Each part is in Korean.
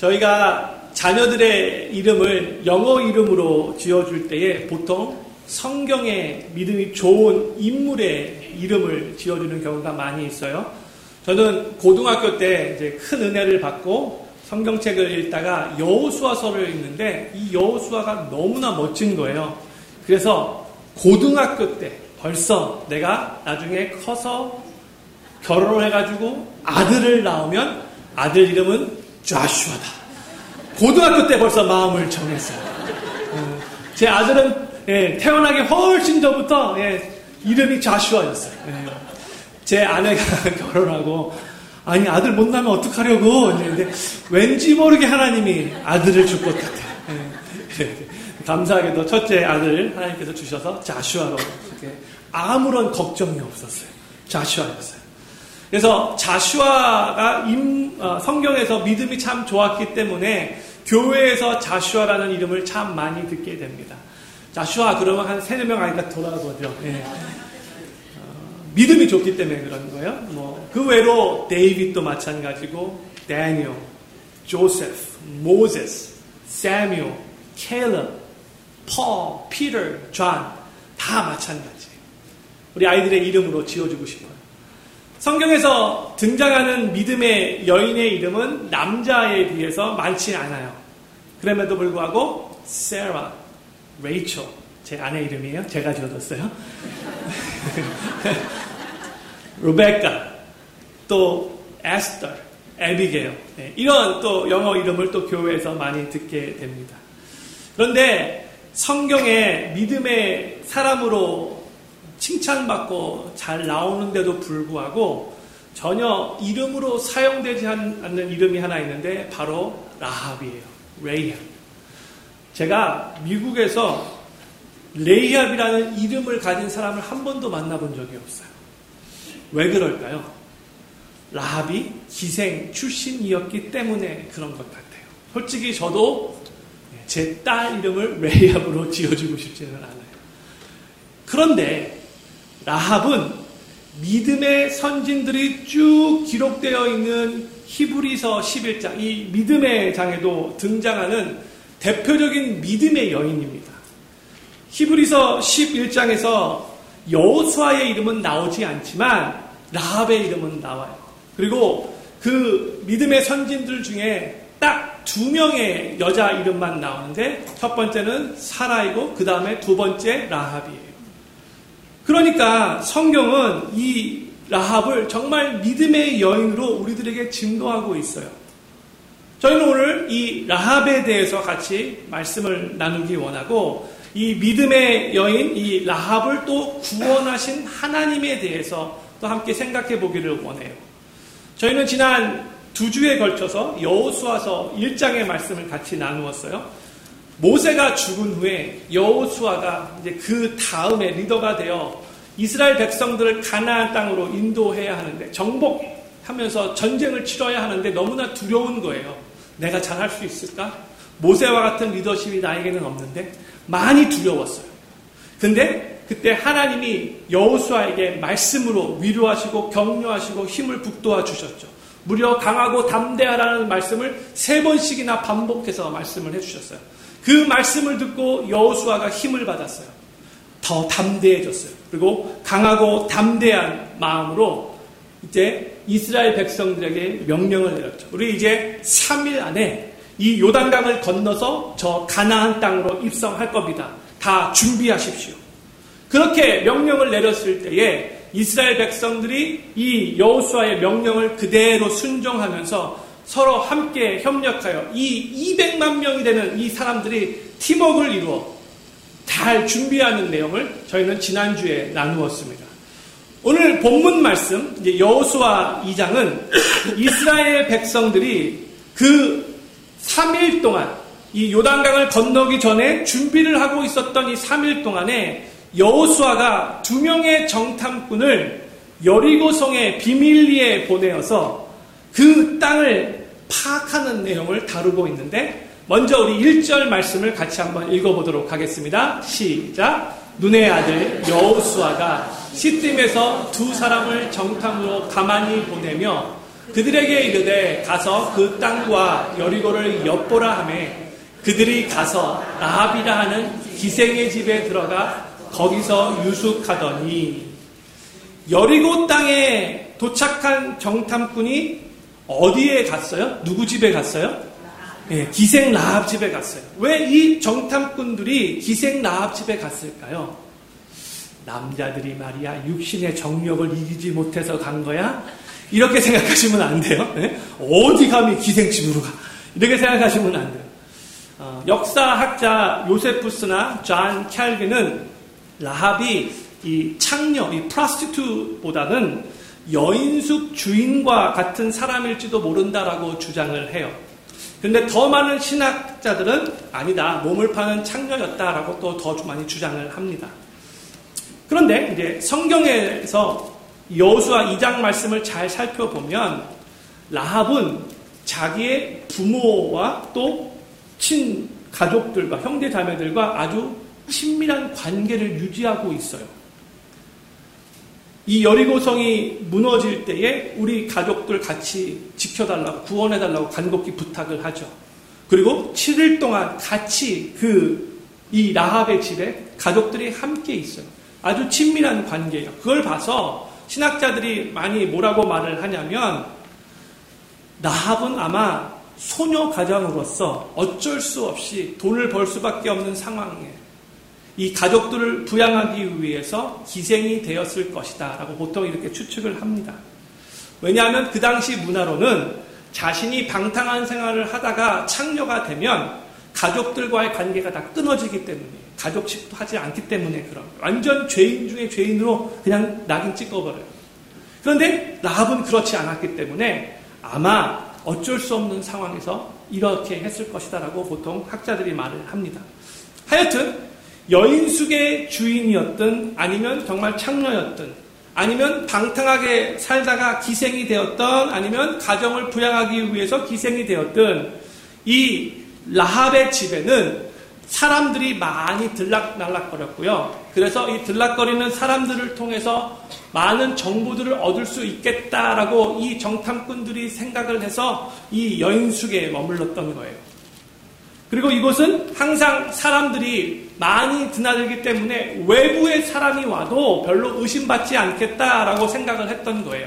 저희가 자녀들의 이름을 영어 이름으로 지어줄 때에 보통 성경에 믿음이 좋은 인물의 이름을 지어주는 경우가 많이 있어요. 저는 고등학교 때 이제 큰 은혜를 받고 성경책을 읽다가 여호수아서를 읽는데 이 여호수아가 너무나 멋진 거예요. 그래서 고등학교 때 벌써 내가 나중에 커서 결혼을 해가지고 아들을 낳으면 아들 이름은 좌슈아다. 고등학교 때 벌써 마음을 정했어요. 음, 제 아들은 예, 태어나기 훨씬 전부터 예, 이름이 좌슈아였어요. 예. 제 아내가 결혼하고 아니 아들 못 낳으면 어떡하려고 했는데 왠지 모르게 하나님이 아들을 줄 것 같아요. 예. 감사하게도 첫째 아들 하나님께서 주셔서 자슈아로 아무런 걱정이 없었어요. 자슈아였어요. 그래서 자슈아가 임, 어, 성경에서 믿음이 참 좋았기 때문에 교회에서 자슈아라는 이름을 참 많이 듣게 됩니다. 자슈아 그러면 한 세네 명 아이가 돌아보죠. 예. 어, 믿음이 좋기 때문에 그런 거예요. 뭐, 그 외로 데이빗도 마찬가지고, 데니얼, 조세프, 모세스, 사뮤, 케일럽, 폴, 피터, 존, 다 마찬가지. 우리 아이들의 이름으로 지어주고 싶어요. 성경에서 등장하는 믿음의 여인의 이름은 남자에 비해서 많지 않아요. 그럼에도 불구하고 세라, 레이첼, 제 아내 이름이에요. 제가 지어줬어요. 리베카, 또 에스터, 에비게요. 네, 이런 또 영어 이름을 또 교회에서 많이 듣게 됩니다. 그런데 성경에 믿음의 사람으로 칭찬받고 잘 나오는데도 불구하고 전혀 이름으로 사용되지 않는 이름이 하나 있는데 바로 라합이에요. 레이합. 제가 미국에서 레이합이라는 이름을 가진 사람을 한 번도 만나본 적이 없어요. 왜 그럴까요? 라합이 기생 출신이었기 때문에 그런 것 같아요. 솔직히 저도 제 딸 이름을 레이합으로 지어주고 싶지는 않아요. 그런데 라합은 믿음의 선진들이 쭉 기록되어 있는 히브리서 11장, 이 믿음의 장에도 등장하는 대표적인 믿음의 여인입니다. 히브리서 11장에서 여호수아의 이름은 나오지 않지만 라합의 이름은 나와요. 그리고 그 믿음의 선진들 중에 딱 두 명의 여자 이름만 나오는데 첫 번째는 사라이고 그 다음에 두 번째 라합이에요. 그러니까 성경은 이 라합을 정말 믿음의 여인으로 우리들에게 증거하고 있어요. 저희는 오늘 이 라합에 대해서 같이 말씀을 나누기 원하고 이 믿음의 여인 이 라합을 또 구원하신 하나님에 대해서 또 함께 생각해 보기를 원해요. 저희는 지난 두 주에 걸쳐서 여호수아서 1장의 말씀을 같이 나누었어요. 모세가 죽은 후에 여호수아가 이제 그 다음에 리더가 되어 이스라엘 백성들을 가나안 땅으로 인도해야 하는데 정복하면서 전쟁을 치러야 하는데 너무나 두려운 거예요. 내가 잘할 수 있을까? 모세와 같은 리더십이 나에게는 없는데 많이 두려웠어요. 근데 그때 하나님이 여호수아에게 말씀으로 위로하시고 격려하시고 힘을 북돋아 주셨죠. 무려 강하고 담대하라는 말씀을 세 번씩이나 반복해서 말씀을 해 주셨어요. 그 말씀을 듣고 여호수아가 힘을 받았어요. 더 담대해졌어요. 그리고 강하고 담대한 마음으로 이제 이스라엘 백성들에게 명령을 내렸죠. 우리 이제 3일 안에 이 요단강을 건너서 저 가나안 땅으로 입성할 겁니다. 다 준비하십시오. 그렇게 명령을 내렸을 때에 이스라엘 백성들이 이 여호수아의 명령을 그대로 순종하면서 서로 함께 협력하여 이 200만 명이 되는 이 사람들이 팀워크를 이루어 잘 준비하는 내용을 저희는 지난주에 나누었습니다. 오늘 본문 말씀 여호수아 2장은 이스라엘 백성들이 그 3일 동안 이 요단강을 건너기 전에 준비를 하고 있었던 이 3일 동안에 여호수아가 두 명의 정탐꾼을 여리고성의 비밀리에 보내어서 그 땅을 파악하는 내용을 다루고 있는데 먼저 우리 1절 말씀을 같이 한번 읽어보도록 하겠습니다. 시작. 눈의 아들 여호수아가 시딤에서 두 사람을 정탐으로 가만히 보내며 그들에게 이르되 가서 그 땅과 여리고를 엿보라 하매 그들이 가서 라합이라 하는 기생의 집에 들어가 거기서 유숙하더니 여리고 땅에 도착한 정탐꾼이 어디에 갔어요? 누구 집에 갔어요? 예, 기생 라합 집에 갔어요. 왜 이 정탐꾼들이 기생 라합 집에 갔을까요? 남자들이 말이야 육신의 정력을 이기지 못해서 간 거야? 이렇게 생각하시면 안 돼요. 네? 어디 감히 기생집으로 가? 이렇게 생각하시면 안 돼요. 어, 역사학자 요세푸스나 존 캘빈은 라합이 이 창녀, 이 prostitute보다는 여인숙 주인과 같은 사람일지도 모른다라고 주장을 해요. 근데 더 많은 신학자들은 아니다, 몸을 파는 창녀였다라고 또 더 많이 주장을 합니다. 그런데 이제 성경에서 여수와 2장 말씀을 잘 살펴보면 라합은 자기의 부모와 또 친 가족들과 형제 자매들과 아주 친밀한 관계를 유지하고 있어요. 이 여리고성이 무너질 때에 우리 가족들 같이 지켜달라고 구원해달라고 간곡히 부탁을 하죠. 그리고 7일 동안 같이 그 이 라합의 집에 가족들이 함께 있어요. 아주 친밀한 관계예요. 그걸 봐서 신학자들이 많이 뭐라고 말을 하냐면 라합은 아마 소녀 가장으로서 어쩔 수 없이 돈을 벌 수밖에 없는 상황에 이 가족들을 부양하기 위해서 기생이 되었을 것이다 라고 보통 이렇게 추측을 합니다. 왜냐하면 그 당시 문화로는 자신이 방탕한 생활을 하다가 창녀가 되면 가족들과의 관계가 다 끊어지기 때문에 가족식도 하지 않기 때문에 그런 완전 죄인 중에 죄인으로 그냥 낙인 찍어버려요. 그런데 라합은 그렇지 않았기 때문에 아마 어쩔 수 없는 상황에서 이렇게 했을 것이다라고 보통 학자들이 말을 합니다. 하여튼 여인숙의 주인이었든 아니면 정말 창녀였든 아니면 방탕하게 살다가 기생이 되었던 아니면 가정을 부양하기 위해서 기생이 되었든 이 라합의 집에는 사람들이 많이 들락날락거렸고요. 그래서 이 들락거리는 사람들을 통해서 많은 정보들을 얻을 수 있겠다라고 이 정탐꾼들이 생각을 해서 이 여인숙에 머물렀던 거예요. 그리고 이곳은 항상 사람들이 많이 드나들기 때문에 외부의 사람이 와도 별로 의심받지 않겠다라고 생각을 했던 거예요.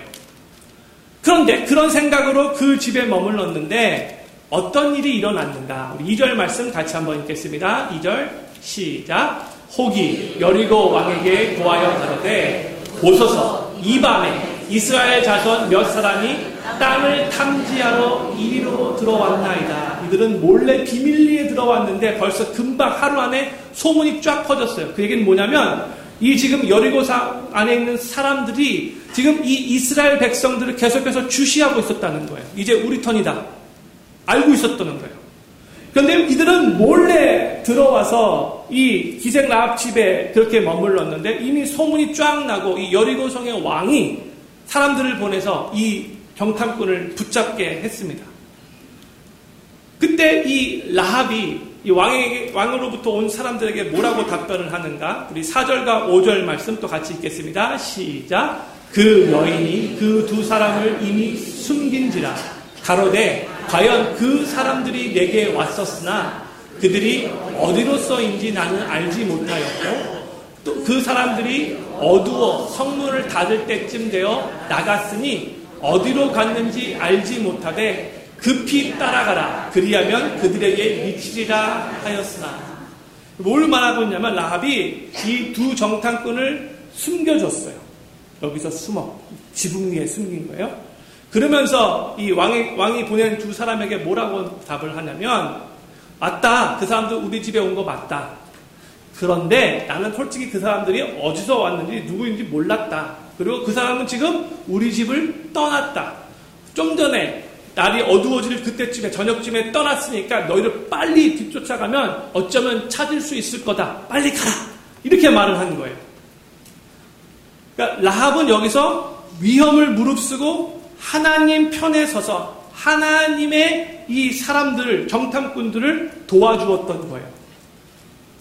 그런데 그런 생각으로 그 집에 머물렀는데 어떤 일이 일어났는가? 우리 2절 말씀 같이 한번 읽겠습니다. 2절 시작. 혹이 여리고 왕에게 고하여 가로되 보소서 이 밤에 이스라엘 자손 몇 사람이 땅을 탐지하러 이리로 들어왔나이다. 이들은 몰래 비밀리에 들어왔는데 벌써 금방 하루 안에 소문이 쫙 퍼졌어요. 그 얘기는 뭐냐면 이 지금 여리고사 안에 있는 사람들이 지금 이 이스라엘 백성들을 계속해서 주시하고 있었다는 거예요. 이제 우리 턴이다. 알고 있었다는 거예요. 그런데 이들은 몰래 들어와서 이 기생 라합 집에 그렇게 머물렀는데 이미 소문이 쫙 나고 이 여리고성의 왕이 사람들을 보내서 이 경탐꾼을 붙잡게 했습니다. 그때 이 라합이 이 왕에게, 왕으로부터 온 사람들에게 뭐라고 답변을 하는가? 우리 4절과 5절 말씀 또 같이 읽겠습니다. 시작. 그 여인이 그 두 사람을 이미 숨긴지라 가로되 과연 그 사람들이 내게 왔었으나 그들이 어디로서인지 나는 알지 못하였고 또 그 사람들이 어두워 성문을 닫을 때쯤 되어 나갔으니 어디로 갔는지 알지 못하되 급히 따라가라 그리하면 그들에게 미치리라 하였으나 뭘 말하고 있냐면 라합이 이 두 정탐꾼을 숨겨줬어요. 여기서 숨어 지붕 위에 숨긴 거예요. 그러면서 이 왕이, 왕이 보낸 두 사람에게 뭐라고 답을 하냐면, 맞다. 그 사람들 우리 집에 온 거 맞다. 그런데 나는 솔직히 그 사람들이 어디서 왔는지 누구인지 몰랐다. 그리고 그 사람은 지금 우리 집을 떠났다. 좀 전에 날이 어두워질 그때쯤에 저녁쯤에 떠났으니까 너희를 빨리 뒤쫓아가면 어쩌면 찾을 수 있을 거다. 빨리 가라. 이렇게 말을 하는 거예요. 그러니까 라합은 여기서 위험을 무릅쓰고 하나님 편에 서서 하나님의 이 사람들을, 정탐꾼들을 도와주었던 거예요.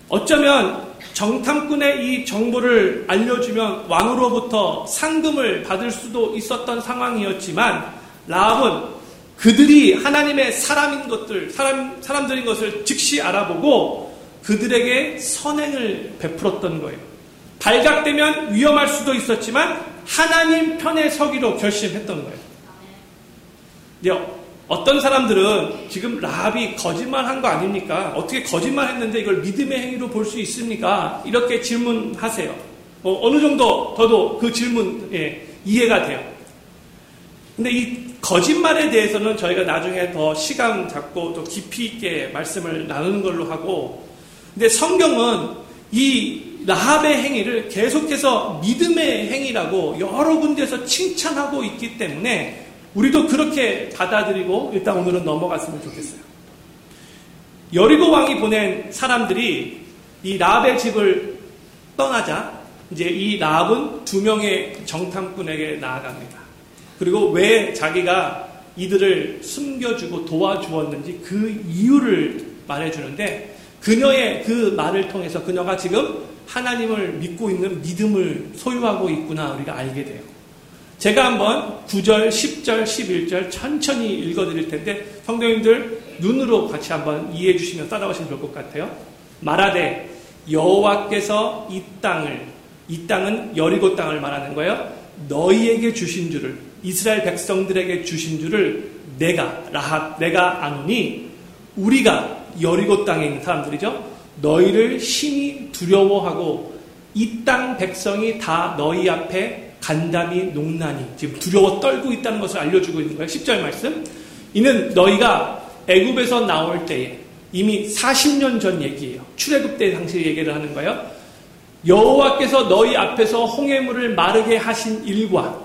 어쩌면 정탐꾼의 이 정보를 알려주면 왕으로부터 상금을 받을 수도 있었던 상황이었지만 라합은 그들이 하나님의 사람인 것들, 사람, 사람들인 것을 즉시 알아보고 그들에게 선행을 베풀었던 거예요. 발각되면 위험할 수도 있었지만 하나님 편에 서기로 결심했던 거예요. 어떤 사람들은 지금 라합이 거짓말 한 거 아닙니까? 어떻게 거짓말 했는데 이걸 믿음의 행위로 볼 수 있습니까? 이렇게 질문하세요. 어, 어느 정도 저도 그 질문 예, 이해가 돼요. 근데 이 거짓말에 대해서는 저희가 나중에 더 시간 잡고 또 깊이 있게 말씀을 나누는 걸로 하고, 근데 성경은 이 라합의 행위를 계속해서 믿음의 행위라고 여러 군데서 칭찬하고 있기 때문에 우리도 그렇게 받아들이고 일단 오늘은 넘어갔으면 좋겠어요. 여리고 왕이 보낸 사람들이 이 라합의 집을 떠나자 이제 이 라합은 두 명의 정탐꾼에게 나아갑니다. 그리고 왜 자기가 이들을 숨겨주고 도와주었는지 그 이유를 말해주는데 그녀의 그 말을 통해서 그녀가 지금 하나님을 믿고 있는 믿음을 소유하고 있구나 우리가 알게 돼요. 제가 한번 9절, 10절, 11절 천천히 읽어드릴 텐데 성도님들 눈으로 같이 한번 이해해 주시면 따라오시면 좋을 것 같아요. 말하되 여호와께서 이 땅을 이 땅은 여리고 땅을 말하는 거예요. 너희에게 주신 줄을 이스라엘 백성들에게 주신 줄을 내가 라합 내가 아노니 우리가 여리고 땅에 있는 사람들이죠. 너희를 심히 두려워하고 이 땅 백성이 다 너희 앞에 간담이 농난이 지금 두려워 떨고 있다는 것을 알려주고 있는 거예요. 10절 말씀. 이는 너희가 애굽에서 나올 때에 이미 40년 전 얘기예요. 출애굽 때 당시 얘기를 하는 거예요. 여호와께서 너희 앞에서 홍해물을 마르게 하신 일과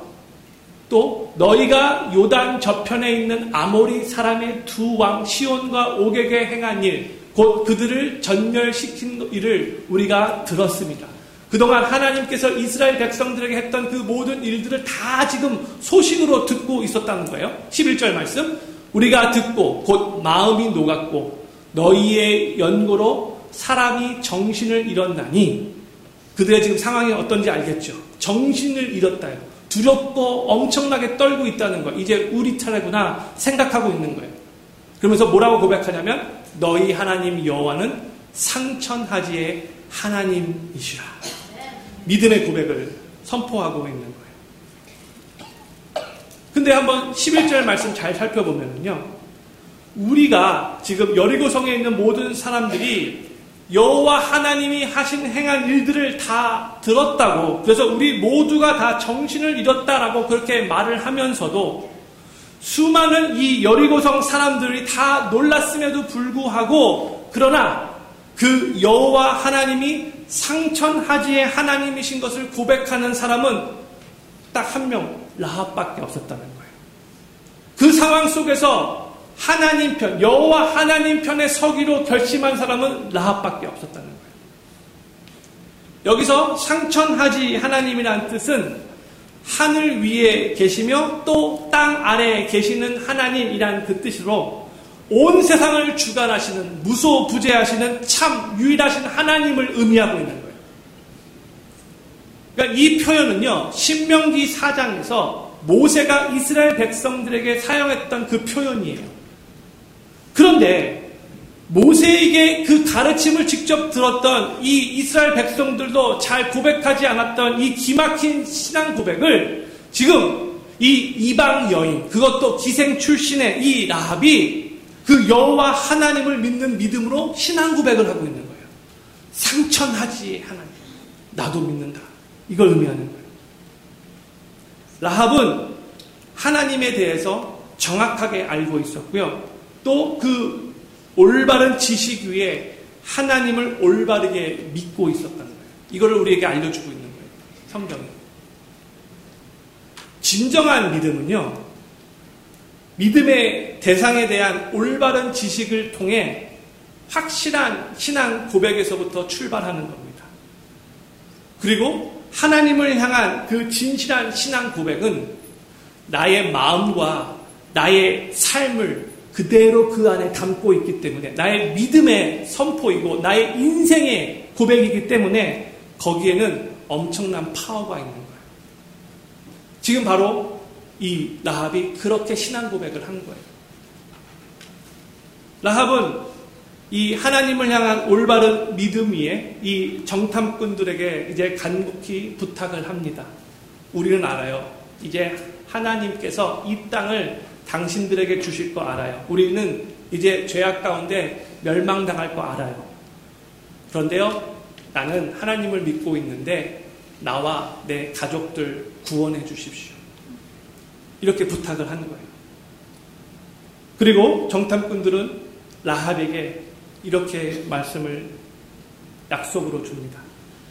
또 너희가 요단 저편에 있는 아모리 사람의 두 왕 시온과 오게게 행한 일, 곧 그들을 전멸시킨 일을 우리가 들었습니다. 그동안 하나님께서 이스라엘 백성들에게 했던 그 모든 일들을 다 지금 소식으로 듣고 있었다는 거예요. 11절 말씀. 우리가 듣고 곧 마음이 녹았고 너희의 연고로 사람이 정신을 잃었나니 그들의 지금 상황이 어떤지 알겠죠. 정신을 잃었다요. 두렵고 엄청나게 떨고 있다는 거. 이제 우리 차례구나 생각하고 있는 거예요. 그러면서 뭐라고 고백하냐면 너희 하나님 여호와는 상천하지의 하나님이시라. 믿음의 고백을 선포하고 있는 거예요. 근데 한번 11절 말씀 잘 살펴보면요. 우리가 지금 여리고성에 있는 모든 사람들이 여호와 하나님이 하신 행한 일들을 다 들었다고 그래서 우리 모두가 다 정신을 잃었다라고 그렇게 말을 하면서도 수많은 이 여리고성 사람들이 다 놀랐음에도 불구하고 그러나 그 여호와 하나님이 상천하지의 하나님이신 것을 고백하는 사람은 딱 한 명 라합밖에 없었다는 거예요. 그 상황 속에서 하나님 편, 여호와 하나님 편에 서기로 결심한 사람은 라합밖에 없었다는 거예요. 여기서 상천하지 하나님이란 뜻은 하늘 위에 계시며 또 땅 아래에 계시는 하나님이란 그 뜻으로 온 세상을 주관하시는 무소부재하시는 참 유일하신 하나님을 의미하고 있는 거예요. 그러니까 이 표현은요, 신명기 4장에서 모세가 이스라엘 백성들에게 사용했던 그 표현이에요. 그런데 모세에게 그 가르침을 직접 들었던 이 이스라엘 백성들도 잘 고백하지 않았던 이 기막힌 신앙 고백을 지금 이 이방 여인, 그것도 기생 출신의 이 라합이 그 여호와 하나님을 믿는 믿음으로 신앙 고백을 하고 있는 거예요. 상천하지 하나님, 나도 믿는다. 이걸 의미하는 거예요. 라합은 하나님에 대해서 정확하게 알고 있었고요. 또 그 올바른 지식 위에 하나님을 올바르게 믿고 있었다는 거예요. 이거를 우리에게 알려주고 있는 거예요. 성경이. 진정한 믿음은요, 믿음의 대상에 대한 올바른 지식을 통해 확실한 신앙 고백에서부터 출발하는 겁니다. 그리고 하나님을 향한 그 진실한 신앙 고백은 나의 마음과 나의 삶을 그대로 그 안에 담고 있기 때문에 나의 믿음의 선포이고 나의 인생의 고백이기 때문에 거기에는 엄청난 파워가 있는 거예요. 지금 바로 이 라합이 그렇게 신앙 고백을 한 거예요. 라합은 이 하나님을 향한 올바른 믿음 위에 이 정탐꾼들에게 이제 간곡히 부탁을 합니다. 우리는 알아요. 이제 하나님께서 이 땅을 당신들에게 주실 거 알아요. 우리는 이제 죄악 가운데 멸망당할 거 알아요. 그런데요, 나는 하나님을 믿고 있는데 나와 내 가족들 구원해 주십시오. 이렇게 부탁을 하는 거예요. 그리고 정탐꾼들은 라합에게 이렇게 말씀을 약속으로 줍니다.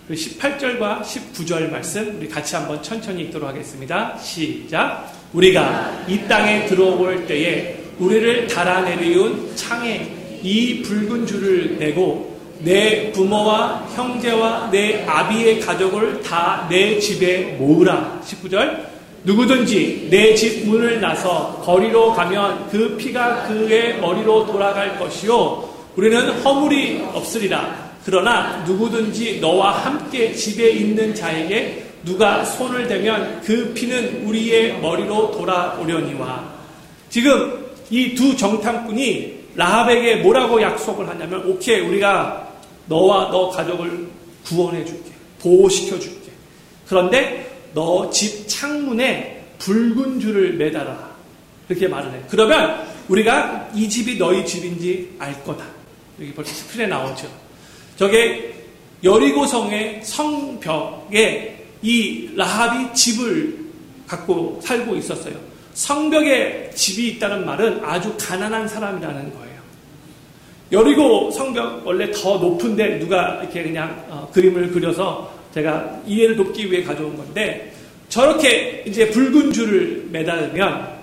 18절과 19절 말씀 우리 같이 한번 천천히 읽도록 하겠습니다. 시작. 우리가 이 땅에 들어올 때에 우리를 달아내리운 창에 이 붉은 줄을 내고 내 부모와 형제와 내 아비의 가족을 다 내 집에 모으라. 19절. 누구든지 내 집 문을 나서 거리로 가면 그 피가 그의 머리로 돌아갈 것이요. 우리는 허물이 없으리라. 그러나 누구든지 너와 함께 집에 있는 자에게 누가 손을 대면 그 피는 우리의 머리로 돌아오려니와. 지금 이 두 정탐꾼이 라합에게 뭐라고 약속을 하냐면, 오케이, 우리가 너와 너 가족을 구원해 줄게. 보호시켜 줄게. 그런데 너 집 창문에 붉은 줄을 매달아. 그렇게 말을 해. 그러면 우리가 이 집이 너희 집인지 알 거다. 여기 벌써 스크린에 나오죠. 저게 여리고성의 성벽에 이 라합이 집을 갖고 살고 있었어요. 성벽에 집이 있다는 말은 아주 가난한 사람이라는 거예요. 여리고 성벽 원래 더 높은데 누가 이렇게 그냥 어, 그림을 그려서 제가 이해를 돕기 위해 가져온 건데 저렇게 이제 붉은 줄을 매달으면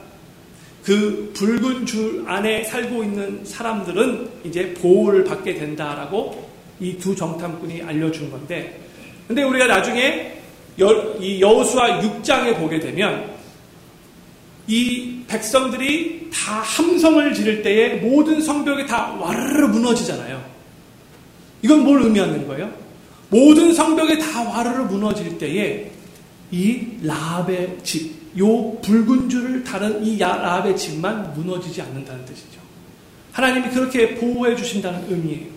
그 붉은 줄 안에 살고 있는 사람들은 이제 보호를 받게 된다라고 이 두 정탐꾼이 알려준 건데 근데 우리가 나중에 여, 이 여호수아 6장에 보게 되면 이 백성들이 다 함성을 지를 때에 모든 성벽이 다 와르르 무너지잖아요. 이건 뭘 의미하는 거예요? 모든 성벽이 다 와르르 무너질 때에 이 라합의 집, 요 붉은 줄을 다른 이 라합의 집만 무너지지 않는다는 뜻이죠. 하나님이 그렇게 보호해 주신다는 의미예요.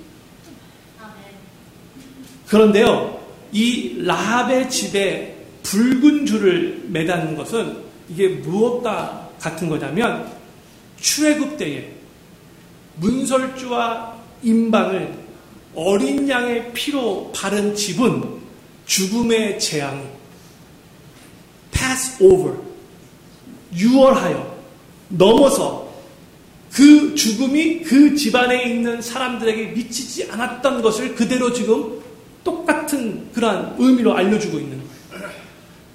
그런데요, 이 라합의 집에 붉은 줄을 매다는 것은 이게 무엇과 같은 거냐면 출애굽 때에 문설주와 임방을 어린 양의 피로 바른 집은 죽음의 재앙이 pass over, 유월하여, 넘어서 그 죽음이 그 집안에 있는 사람들에게 미치지 않았던 것을 그대로 지금 똑같은 그러한 의미로 알려주고 있는 거예요.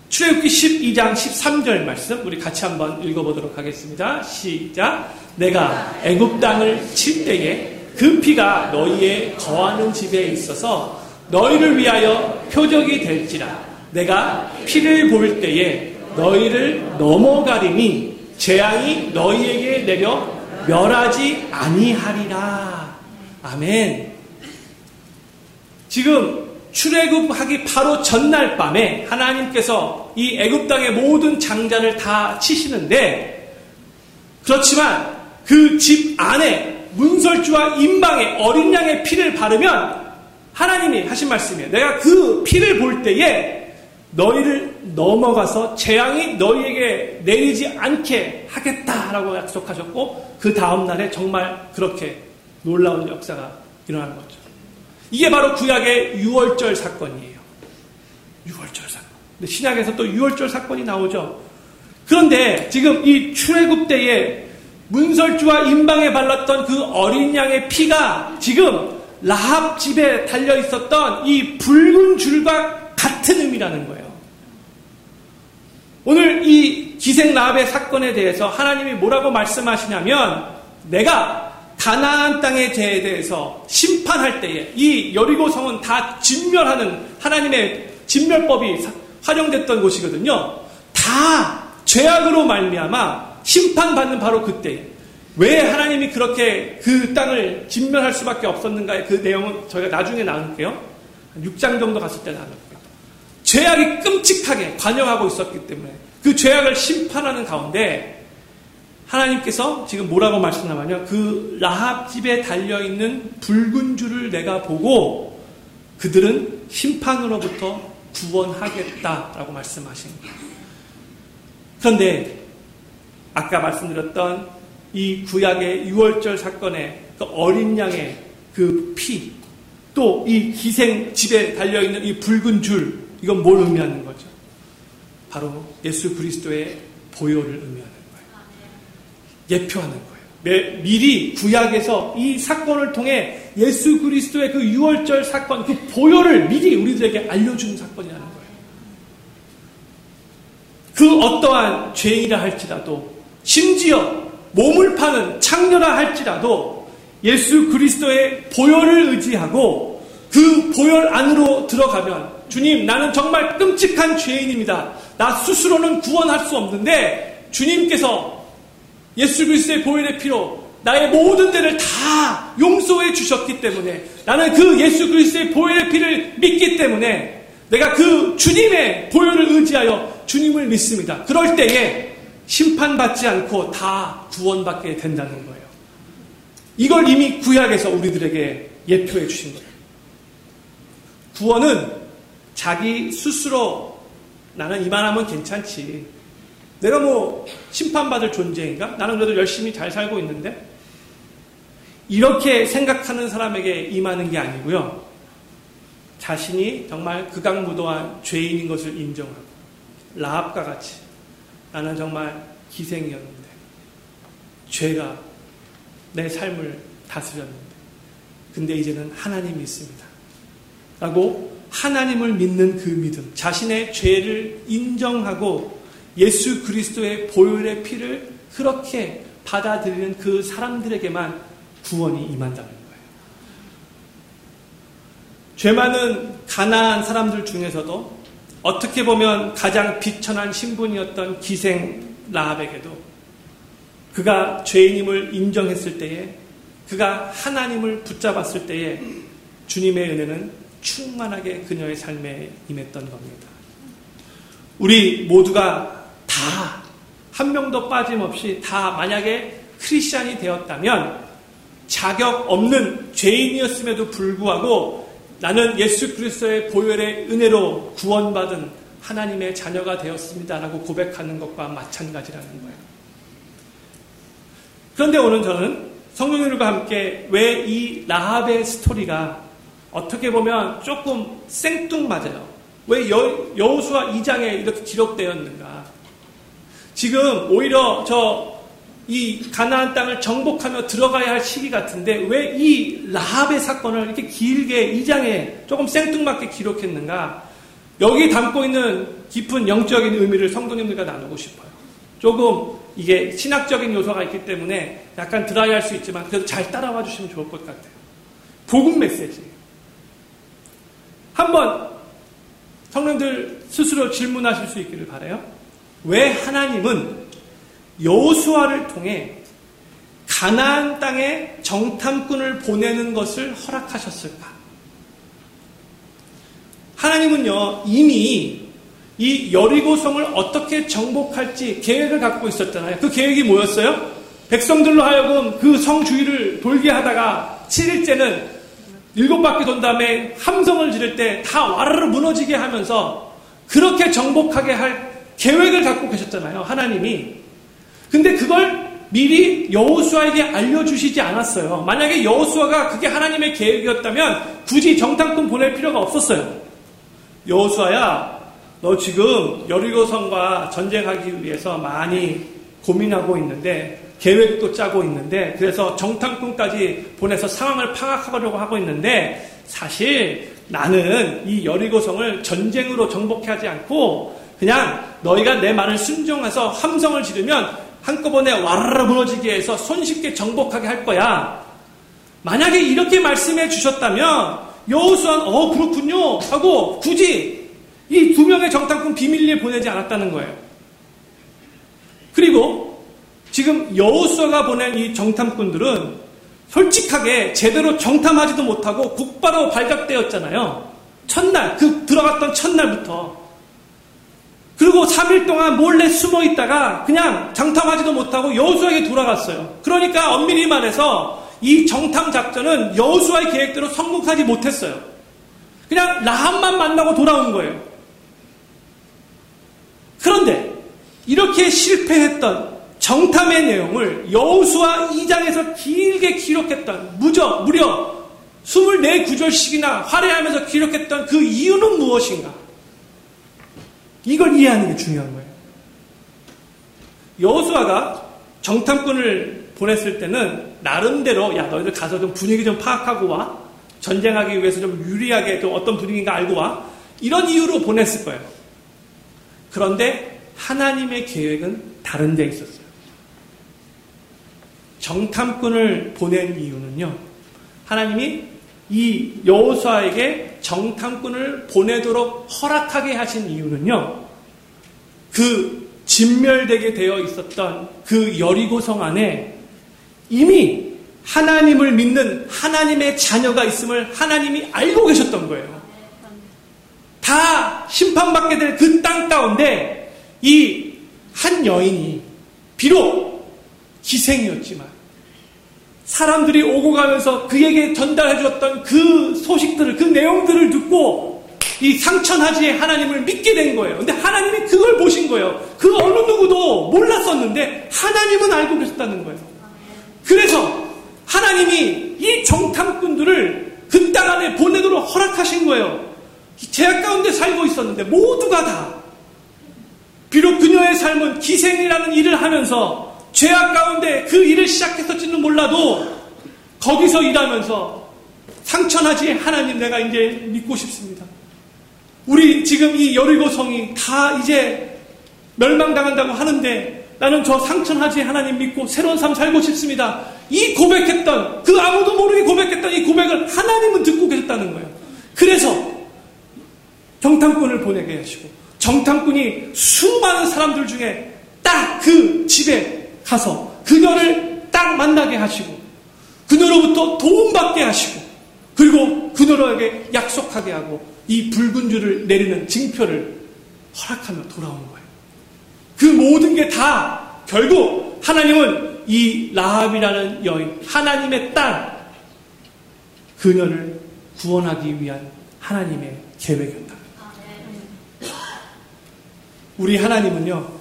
출애굽기 12장 13절 말씀 우리 같이 한번 읽어보도록 하겠습니다. 시작. 내가 애굽 땅을 칠 때에 그 피가 너희의 거하는 집에 있어서 너희를 위하여 표적이 될지라. 내가 피를 볼 때에 너희를 넘어가리니 재앙이 너희에게 내려 멸하지 아니하리라. 아멘. 지금 출애굽하기 바로 전날 밤에 하나님께서 이 애굽 땅의 모든 장자를 다 치시는데 그렇지만 그 집 안에 문설주와 임방에 어린 양의 피를 바르면 하나님이 하신 말씀이에요. 내가 그 피를 볼 때에 너희를 넘어가서 재앙이 너희에게 내리지 않게 하겠다라고 약속하셨고 그 다음 날에 정말 그렇게 놀라운 역사가 일어난 거죠. 이게 바로 구약의 6월절 사건이에요. 6월절 사건. 근데 신약에서 또 6월절 사건이 나오죠. 그런데 지금 이 출애굽 때에 문설주와 임방에 발랐던 그 어린 양의 피가 지금 라합 집에 달려 있었던 이 붉은 줄과 같은 의미라는 거예요. 오늘 이 기생 라합의 사건에 대해서 하나님이 뭐라고 말씀하시냐면 내가 가나안 땅에 대해서 심판할 때에 이 여리고 성은 다 진멸하는 하나님의 진멸법이 활용됐던 곳이거든요. 다 죄악으로 말미암아 심판받는 바로 그때 왜 하나님이 그렇게 그 땅을 진멸할 수밖에 없었는가의 그 내용은 저희가 나중에 나눌게요. 6장 정도 갔을 때 나눌게요. 죄악이 끔찍하게 관영하고 있었기 때문에 그 죄악을 심판하는 가운데 하나님께서 지금 뭐라고 말씀하냐면 그 라합 집에 달려 있는 붉은 줄을 내가 보고 그들은 심판으로부터 구원하겠다라고 말씀하신 거예요. 그런데 아까 말씀드렸던 이 구약의 6월절 사건의 그 어린 양의 그 피, 또 이 기생 집에 달려 있는 이 붉은 줄, 이건 뭘 의미하는 거죠? 바로 예수 그리스도의 보혈을 의미하는. 예표하는 거예요. 미리 구약에서 이 사건을 통해 예수 그리스도의 그 6월절 사건, 그 보혈을 미리 우리들에게 알려주는 사건이라는 거예요. 그 어떠한 죄인이라 할지라도 심지어 몸을 파는 창녀라 할지라도 예수 그리스도의 보혈을 의지하고 그 보혈 안으로 들어가면 주님 나는 정말 끔찍한 죄인입니다. 나 스스로는 구원할 수 없는데 주님께서 예수 그리스도의 보혈의 피로 나의 모든 죄를 다 용서해 주셨기 때문에 나는 그 예수 그리스도의 보혈의 피를 믿기 때문에 내가 그 주님의 보혈을 의지하여 주님을 믿습니다. 그럴 때에 심판받지 않고 다 구원받게 된다는 거예요. 이걸 이미 구약에서 우리들에게 예표해 주신 거예요. 구원은 자기 스스로 나는 이만하면 괜찮지. 내가 뭐 심판받을 존재인가? 나는 그래도 열심히 잘 살고 있는데? 이렇게 생각하는 사람에게 임하는 게 아니고요. 자신이 정말 극악무도한 죄인인 것을 인정하고 라합과 같이 나는 정말 기생이었는데 죄가 내 삶을 다스렸는데 근데 이제는 하나님이 있습니다. 라고 하나님을 믿는 그 믿음, 자신의 죄를 인정하고 예수 그리스도의 보혈의 피를 그렇게 받아들이는 그 사람들에게만 구원이 임한다는 거예요. 죄 많은 가난한 사람들 중에서도 어떻게 보면 가장 비천한 신분이었던 기생 라합에게도 그가 죄인임을 인정했을 때에 그가 하나님을 붙잡았을 때에 주님의 은혜는 충만하게 그녀의 삶에 임했던 겁니다. 우리 모두가 다 한 명도 빠짐없이 다 만약에 크리스찬이 되었다면 자격 없는 죄인이었음에도 불구하고 나는 예수 그리스도의 보혈의 은혜로 구원받은 하나님의 자녀가 되었습니다라고 고백하는 것과 마찬가지라는 거예요. 그런데 오늘 저는 성령님과 함께 왜 이 라합의 스토리가 어떻게 보면 조금 생뚱맞아요. 왜 여, 여호수아 2장에 이렇게 기록되었는가? 지금 오히려 저 이 가나안 땅을 정복하며 들어가야 할 시기 같은데 왜 이 라합의 사건을 이렇게 길게 이 장에 조금 생뚱맞게 기록했는가? 여기 담고 있는 깊은 영적인 의미를 성도님들과 나누고 싶어요. 조금 이게 신학적인 요소가 있기 때문에 약간 드라이할 수 있지만 그래도 잘 따라와 주시면 좋을 것 같아요. 복음 메시지. 한번 성령들 스스로 질문하실 수 있기를 바래요. 왜 하나님은 여호수아를 통해 가나안 땅에 정탐꾼을 보내는 것을 허락하셨을까? 하나님은요 이미 이 여리고성을 어떻게 정복할지 계획을 갖고 있었잖아요. 그 계획이 뭐였어요? 백성들로 하여금 그 성 주위를 돌게 하다가 7일째는 일곱 바퀴 돈 다음에 함성을 지를 때 다 와르르 무너지게 하면서 그렇게 정복하게 할 계획을 갖고 계셨잖아요. 하나님이. 근데 그걸 미리 여호수아에게 알려주시지 않았어요. 만약에 여호수아가 그게 하나님의 계획이었다면 굳이 정탐꾼 보낼 필요가 없었어요. 여호수아야, 너 지금 여리고성과 전쟁하기 위해서 많이 고민하고 있는데 계획도 짜고 있는데 그래서 정탐꾼까지 보내서 상황을 파악하려고 하고 있는데 사실 나는 이 여리고성을 전쟁으로 정복하지 않고 그냥 너희가 내 말을 순종해서 함성을 지르면 한꺼번에 와르르 무너지게 해서 손쉽게 정복하게 할 거야. 만약에 이렇게 말씀해 주셨다면 여호수아는 어 그렇군요 하고 굳이 이 두 명의 정탐꾼 비밀리에 보내지 않았다는 거예요. 그리고 지금 여호수아가 보낸 이 정탐꾼들은 솔직하게 제대로 정탐하지도 못하고 곧바로 발각되었잖아요. 첫날 그 들어갔던 첫날부터 그리고 3일 동안 몰래 숨어 있다가 그냥 장탐하지도 못하고 여호수아에게 돌아갔어요. 그러니까 엄밀히 말해서 이 정탐 작전은 여호수아의 계획대로 성공하지 못했어요. 그냥 라합만 만나고 돌아온 거예요. 그런데 이렇게 실패했던 정탐의 내용을 여호수아 2장에서 길게 기록했던 무저 무려 24구절씩이나 활해하면서 기록했던 그 이유는 무엇인가? 이걸 이해하는 게 중요한 거예요. 여호수아가 정탐꾼을 보냈을 때는 나름대로 야 너희들 가서 좀 분위기 좀 파악하고 와 전쟁하기 위해서 좀 유리하게 좀 어떤 분위기인가 알고 와 이런 이유로 보냈을 거예요. 그런데 하나님의 계획은 다른 데 있었어요. 정탐꾼을 보낸 이유는요. 하나님이 이 여호수아에게 정탐꾼을 보내도록 허락하게 하신 이유는요. 그 진멸되게 되어 있었던 그 여리고성 안에 이미 하나님을 믿는 하나님의 자녀가 있음을 하나님이 알고 계셨던 거예요. 다 심판받게 될 그 땅 가운데 이 한 여인이 비록 기생이었지만 사람들이 오고 가면서 그에게 전달해 주었던 그 소식들을, 그 내용들을 듣고 이 상천하지의 하나님을 믿게 된 거예요. 근데 하나님이 그걸 보신 거예요. 그 어느 누구도 몰랐었는데 하나님은 알고 계셨다는 거예요. 그래서 하나님이 이 정탐꾼들을 그 땅 안에 보내도록 허락하신 거예요. 제약 가운데 살고 있었는데 모두가 다 비록 그녀의 삶은 기생이라는 일을 하면서 죄악 가운데 그 일을 시작했을지는 몰라도 거기서 일하면서 상처나지 하나님 내가 이제 믿고 싶습니다. 우리 지금 이 여리고 성이 다 이제 멸망당한다고 하는데 나는 저 상처나지 하나님 믿고 새로운 삶 살고 싶습니다. 이 고백했던 그 아무도 모르게 고백했던 이 고백을 하나님은 듣고 계셨다는 거예요. 그래서 정탐꾼을 보내게 하시고 정탐꾼이 수많은 사람들 중에 딱 그 집에 가서 그녀를 딱 만나게 하시고 그녀로부터 도움받게 하시고 그리고 그녀에게 약속하게 하고 이 붉은 줄을 내리는 징표를 허락하며 돌아오는 거예요. 그 모든 게 다 결국 하나님은 이 라합이라는 여인, 하나님의 딸, 그녀를 구원하기 위한 하나님의 계획이었다. 우리 하나님은요,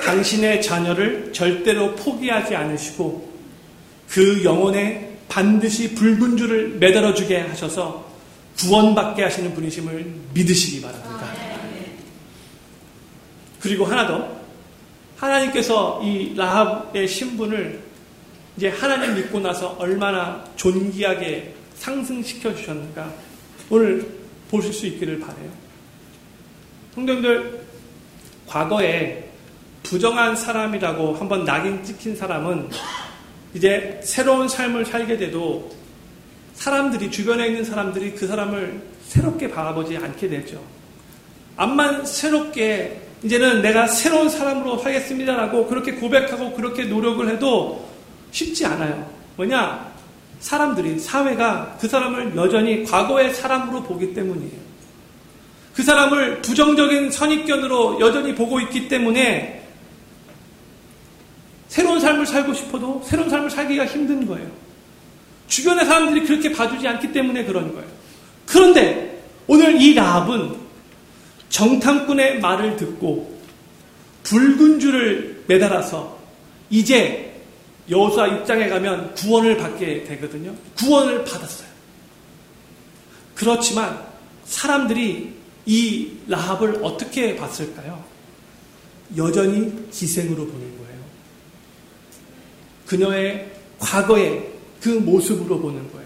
당신의 자녀를 절대로 포기하지 않으시고 그 영혼에 반드시 붉은 줄을 매달아 주게 하셔서 구원받게 하시는 분이심을 믿으시기 바랍니다. 그리고 하나 더 하나님께서 이 라합의 신분을 이제 하나님 믿고 나서 얼마나 존귀하게 상승시켜 주셨는가 오늘 보실 수 있기를 바래요. 성도들 과거에 부정한 사람이라고 한번 낙인 찍힌 사람은 이제 새로운 삶을 살게 돼도 사람들이 주변에 있는 사람들이 그 사람을 새롭게 바라보지 않게 되죠. 암만 새롭게 이제는 내가 새로운 사람으로 살겠습니다라고 그렇게 고백하고 그렇게 노력을 해도 쉽지 않아요. 뭐냐? 사람들이 사회가 그 사람을 여전히 과거의 사람으로 보기 때문이에요. 그 사람을 부정적인 선입견으로 여전히 보고 있기 때문에 새로운 삶을 살고 싶어도 새로운 삶을 살기가 힘든 거예요. 주변의 사람들이 그렇게 봐주지 않기 때문에 그런 거예요. 그런데 오늘 이 라합은 정탐꾼의 말을 듣고 붉은 줄을 매달아서 이제 여호수아 입장에 가면 구원을 받게 되거든요. 구원을 받았어요. 그렇지만 사람들이 이 라합을 어떻게 봤을까요? 여전히 기생으로 보는. 그녀의 과거의 그 모습으로 보는 거예요.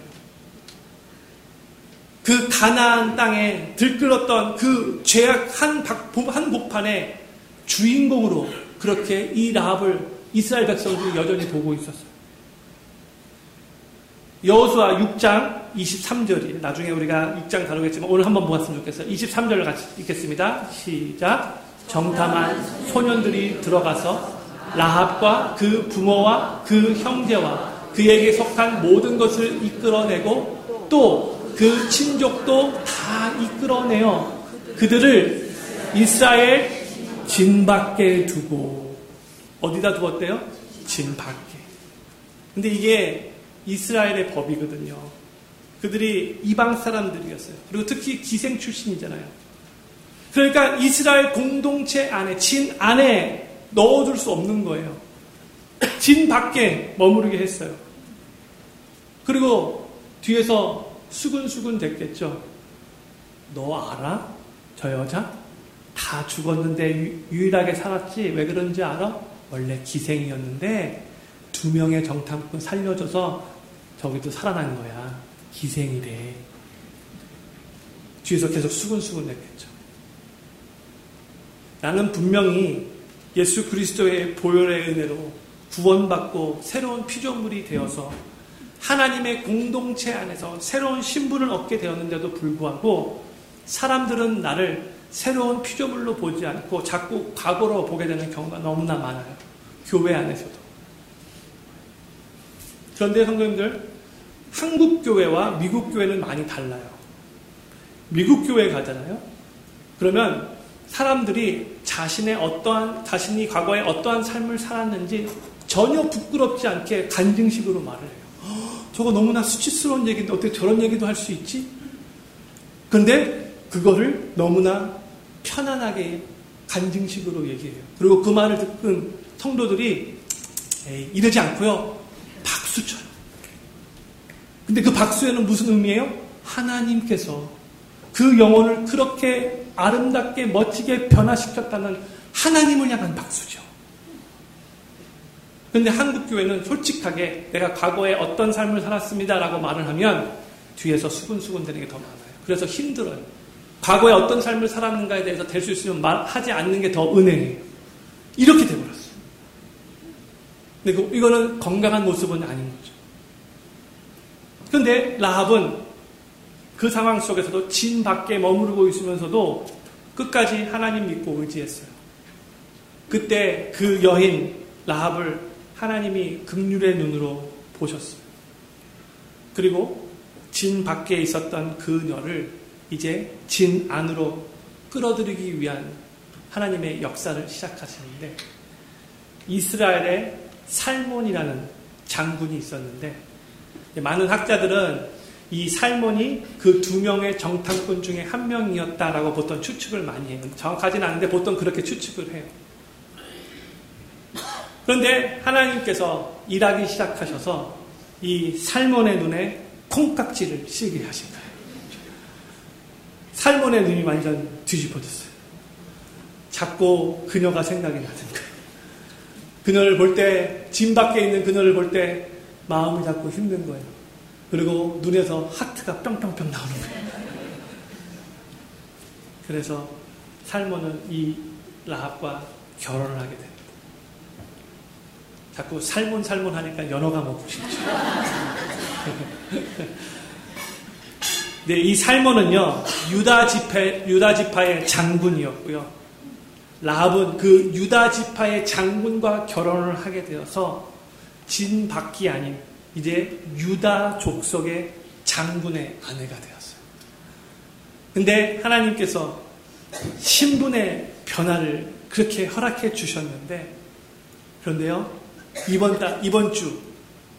그 가나안 땅에 들끓었던 그 죄악 한 한복판의 주인공으로 그렇게 이 라합을 이스라엘 백성들이 여전히 보고 있었어요. 여호수아 6장 23절이 나중에 우리가 6장 다루겠지만 오늘 한번 보았으면 좋겠어요. 23절을 같이 읽겠습니다. 시작. 정탐한 소년들이 들어가서 라합과 그 부모와 그 형제와 그에게 속한 모든 것을 이끌어내고 또 그 친족도 다 이끌어내어 그들을 이스라엘 진 밖에 두고 어디다 두었대요? 진 밖에. 근데 이게 이스라엘의 법이거든요. 그들이 이방 사람들이었어요. 그리고 특히 기생 출신이잖아요. 그러니까 이스라엘 공동체 안에, 진 안에 넣어둘 수 없는 거예요. 진 밖에 머무르게 했어요. 그리고 뒤에서 수근수근 됐겠죠. 너 알아? 저 여자? 다 죽었는데 유일하게 살았지? 왜 그런지 알아? 원래 기생이었는데 두 명의 정탐꾼 살려줘서 저기도 살아난 거야. 기생이래. 뒤에서 계속 수근수근 됐겠죠. 나는 분명히 예수 그리스도의 보혈의 은혜로 구원받고 새로운 피조물이 되어서 하나님의 공동체 안에서 새로운 신분을 얻게 되었는데도 불구하고 사람들은 나를 새로운 피조물로 보지 않고 자꾸 과거로 보게 되는 경우가 너무나 많아요. 교회 안에서도. 그런데 성도님들, 한국 교회와 미국 교회는 많이 달라요. 미국 교회 가잖아요. 그러면 사람들이 자신의 어떠한 자신이 과거에 어떠한 삶을 살았는지 전혀 부끄럽지 않게 간증식으로 말을 해요. 저거 너무나 수치스러운 얘기인데 어떻게 저런 얘기도 할 수 있지? 근데 그거를 너무나 편안하게 간증식으로 얘기해요. 그리고 그 말을 듣는 성도들이 에이, 이러지 않고요. 박수 쳐요. 근데 그 박수에는 무슨 의미예요? 하나님께서 그 영혼을 그렇게 아름답게 멋지게 변화시켰다는 하나님을 향한 박수죠. 근데 한국 교회는 솔직하게 내가 과거에 어떤 삶을 살았습니다라고 말을 하면 뒤에서 수근수근 되는 게 더 많아요. 그래서 힘들어요. 과거에 어떤 삶을 살았는가에 대해서 될 수 있으면 말하지 않는 게 더 은혜예요. 이렇게 돼버렸어요. 근데 그, 이거는 건강한 모습은 아닌 거죠. 그런데 라합은 그 상황 속에서도 진 밖에 머무르고 있으면서도 끝까지 하나님 믿고 의지했어요. 그때 그 여인 라합을 하나님이 극률의 눈으로 보셨어요. 그리고 진 밖에 있었던 그녀를 이제 진 안으로 끌어들이기 위한 하나님의 역사를 시작하시는데 이스라엘의 살몬이라는 장군이 있었는데 많은 학자들은 이 살몬이 그 두 명의 정탐꾼 중에 한 명이었다라고 보통 추측을 많이 해요. 정확하진 않은데 보통 그렇게 추측을 해요. 그런데 하나님께서 일하기 시작하셔서 이 살몬의 눈에 콩깍지를 씌게 하신 거예요. 살몬의 눈이 완전 뒤집어졌어요. 자꾸 그녀가 생각이 나는 거예요. 그녀를 볼 때, 짐 밖에 있는 그녀를 볼 때 마음이 자꾸 힘든 거예요. 그리고 눈에서 하트가 뿅뿅뿅 나오는 거예요. 그래서 살몬은 이 라합과 결혼을 하게 됩니다. 자꾸 살몬 살몬 하니까 연어가 먹고 싶죠. 네, 이 살몬은요 유다 지파 유다 지파의 장군이었고요. 라합은 그 유다 지파의 장군과 결혼을 하게 되어서 진박이 아닌 이제 유다 족속의 장군의 아내가 되었어요. 근데 하나님께서 신분의 변화를 그렇게 허락해 주셨는데 그런데요 이번 달, 이번 주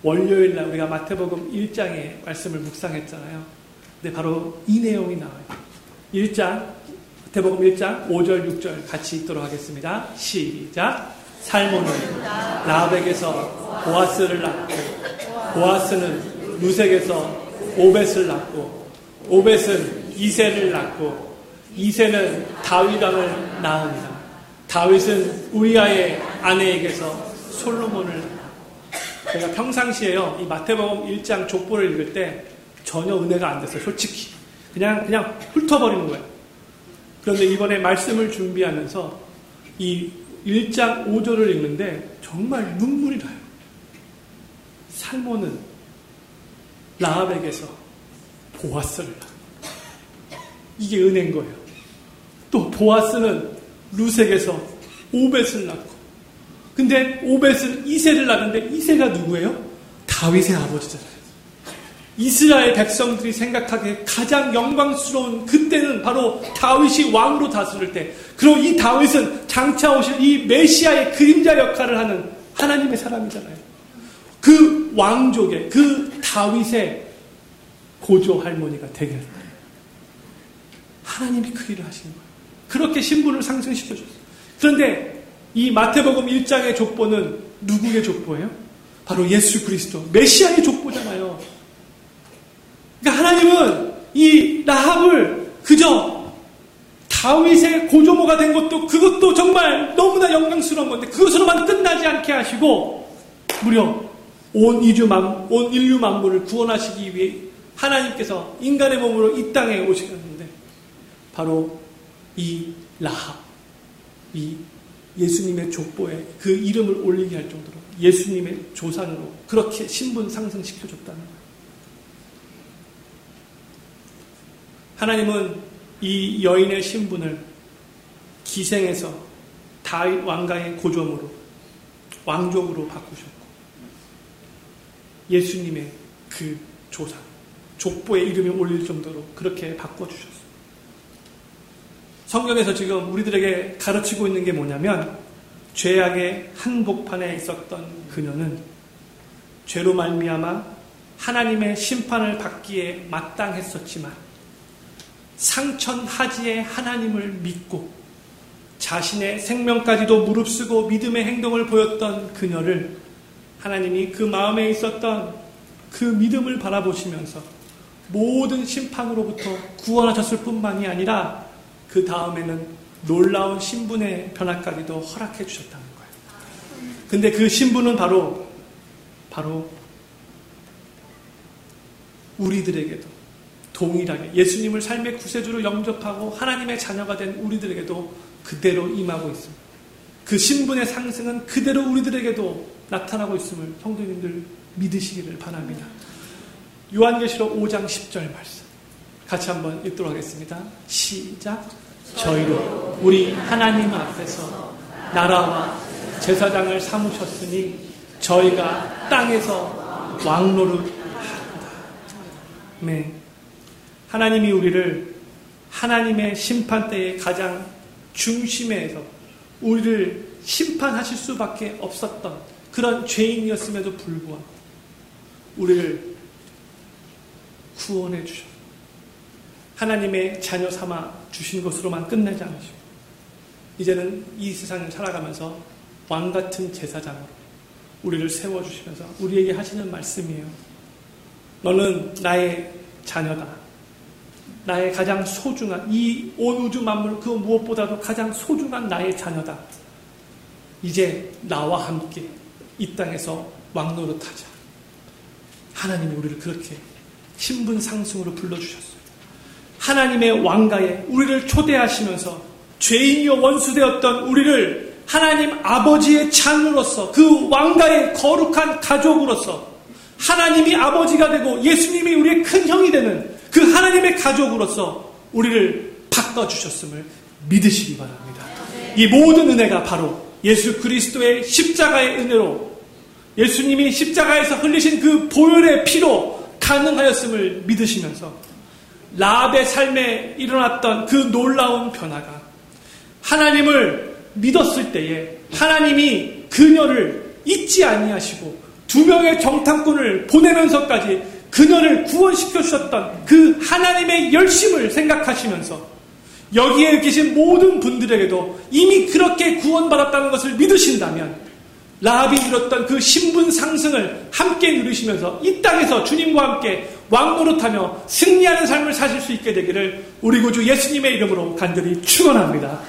월요일 날 우리가 마태복음 1장의 말씀을 묵상했잖아요. 근데 바로 이 내용이 나와요. 1장, 마태복음 1장 5절, 6절 같이 읽도록 하겠습니다. 시작. 살몬은 라합에게서 보아스를 낳고, 보아스는 루색에서 오벳을 낳고, 오벳은 이세를 낳고, 이세는 다윗 왕을 낳으니라. 다윗은 우리아의 아내에게서 솔로몬을 제가 평상시에요. 이 마태복음 1장 족보를 읽을 때 전혀 은혜가 안 됐어요. 솔직히. 그냥 그냥 훑어버리는 거예요. 그런데 이번에 말씀을 준비하면서 이 1장 5절을 읽는데 정말 눈물이 나요. 살모는 라합에게서 보아스를 이게 은혜인 거예요. 또 보아스는 루색에서 오벳을 낳고 근데 오벳은 이세를 낳는데 이세가 누구예요? 다윗의 아버지잖아요. 이스라엘 백성들이 생각하기에 가장 영광스러운 그때는 바로 다윗이 왕으로 다스릴 때. 그리고 이 다윗은 장차 오실 이 메시아의 그림자 역할을 하는 하나님의 사람이잖아요. 그 왕족의, 그 다윗의 고조 할머니가 되겠다. 하나님이 그 일을 하시는 거예요. 그렇게 신분을 상승시켜 줬어요. 그런데 이 마태복음 1장의 족보는 누구의 족보예요? 바로 예수 그리스도, 메시아의 족보잖아요. 그러니까 하나님은 이 라합을 그저 다윗의 고조모가 된 것도 그것도 정말 너무나 영광스러운 건데 그것으로만 끝나지 않게 하시고 무려 온 인류 만, 온 인류 만물을 구원하시기 위해 하나님께서 인간의 몸으로 이 땅에 오시는데 바로 이 라합, 이 예수님의 족보에 그 이름을 올리게 할 정도로 예수님의 조상으로 그렇게 신분 상승시켜줬다는 거예요. 하나님은 이 여인의 신분을 기생해서 다윗 왕가의 고점으로 왕족으로 바꾸셨고 예수님의 그 조상 족보에 이름이 올릴 정도로 그렇게 바꿔주셨어요. 성경에서 지금 우리들에게 가르치고 있는 게 뭐냐면 죄악의 한복판에 있었던 그녀는 죄로 말미암아 하나님의 심판을 받기에 마땅했었지만 상천하지의 하나님을 믿고 자신의 생명까지도 무릅쓰고 믿음의 행동을 보였던 그녀를 하나님이 그 마음에 있었던 그 믿음을 바라보시면서 모든 심판으로부터 구원하셨을 뿐만이 아니라 그 다음에는 놀라운 신분의 변화까지도 허락해 주셨다는 거예요. 근데 그 신분은 바로, 바로 우리들에게도 동일하게 예수님을 삶의 구세주로 영접하고 하나님의 자녀가 된 우리들에게도 그대로 임하고 있습니다. 그 신분의 상승은 그대로 우리들에게도 나타나고 있음을 성도님들 믿으시기를 바랍니다. 요한계시록 5장 10절 말씀. 같이 한번 읽도록 하겠습니다. 시작. 저희로 우리 하나님 앞에서 나라와 제사장을 삼으셨으니 저희가 땅에서 왕노릇 합니다. 네. 하나님이 우리를 하나님의 심판대의 가장 중심에서 우리를 심판하실 수밖에 없었던 그런 죄인이었음에도 불구하고 우리를 구원해 주셨 하나님의 자녀 삼아 주신 것으로만 끝내지 않으시고 이제는 이 세상을 살아가면서 왕 같은 제사장으로 우리를 세워 주시면서 우리에게 하시는 말씀이에요. 너는 나의 자녀다. 나의 가장 소중한 이 온 우주 만물 그 무엇보다도 가장 소중한 나의 자녀다. 이제 나와 함께 이 땅에서 왕노릇하자. 하나님이 우리를 그렇게 신분 상승으로 불러주셨어요. 하나님의 왕가에 우리를 초대하시면서 죄인이여 원수되었던 우리를 하나님 아버지의 자녀로서 그 왕가의 거룩한 가족으로서 하나님이 아버지가 되고 예수님이 우리의 큰 형이 되는 그 하나님의 가족으로서 우리를 바꿔주셨음을 믿으시기 바랍니다. 이 모든 은혜가 바로 예수 그리스도의 십자가의 은혜로 예수님이 십자가에서 흘리신 그 보혈의 피로 가능하였음을 믿으시면서 라합의 삶에 일어났던 그 놀라운 변화가 하나님을 믿었을 때에 하나님이 그녀를 잊지 아니하시고 두 명의 정탐꾼을 보내면서까지 그녀를 구원시켜 주셨던 그 하나님의 열심을 생각하시면서 여기에 계신 모든 분들에게도 이미 그렇게 구원받았다는 것을 믿으신다면 라합이 이뤘던 그 신분 상승을 함께 누리시면서 이 땅에서 주님과 함께 왕노릇하며 승리하는 삶을 사실 수 있게 되기를 우리 구주 예수님의 이름으로 간절히 축원합니다.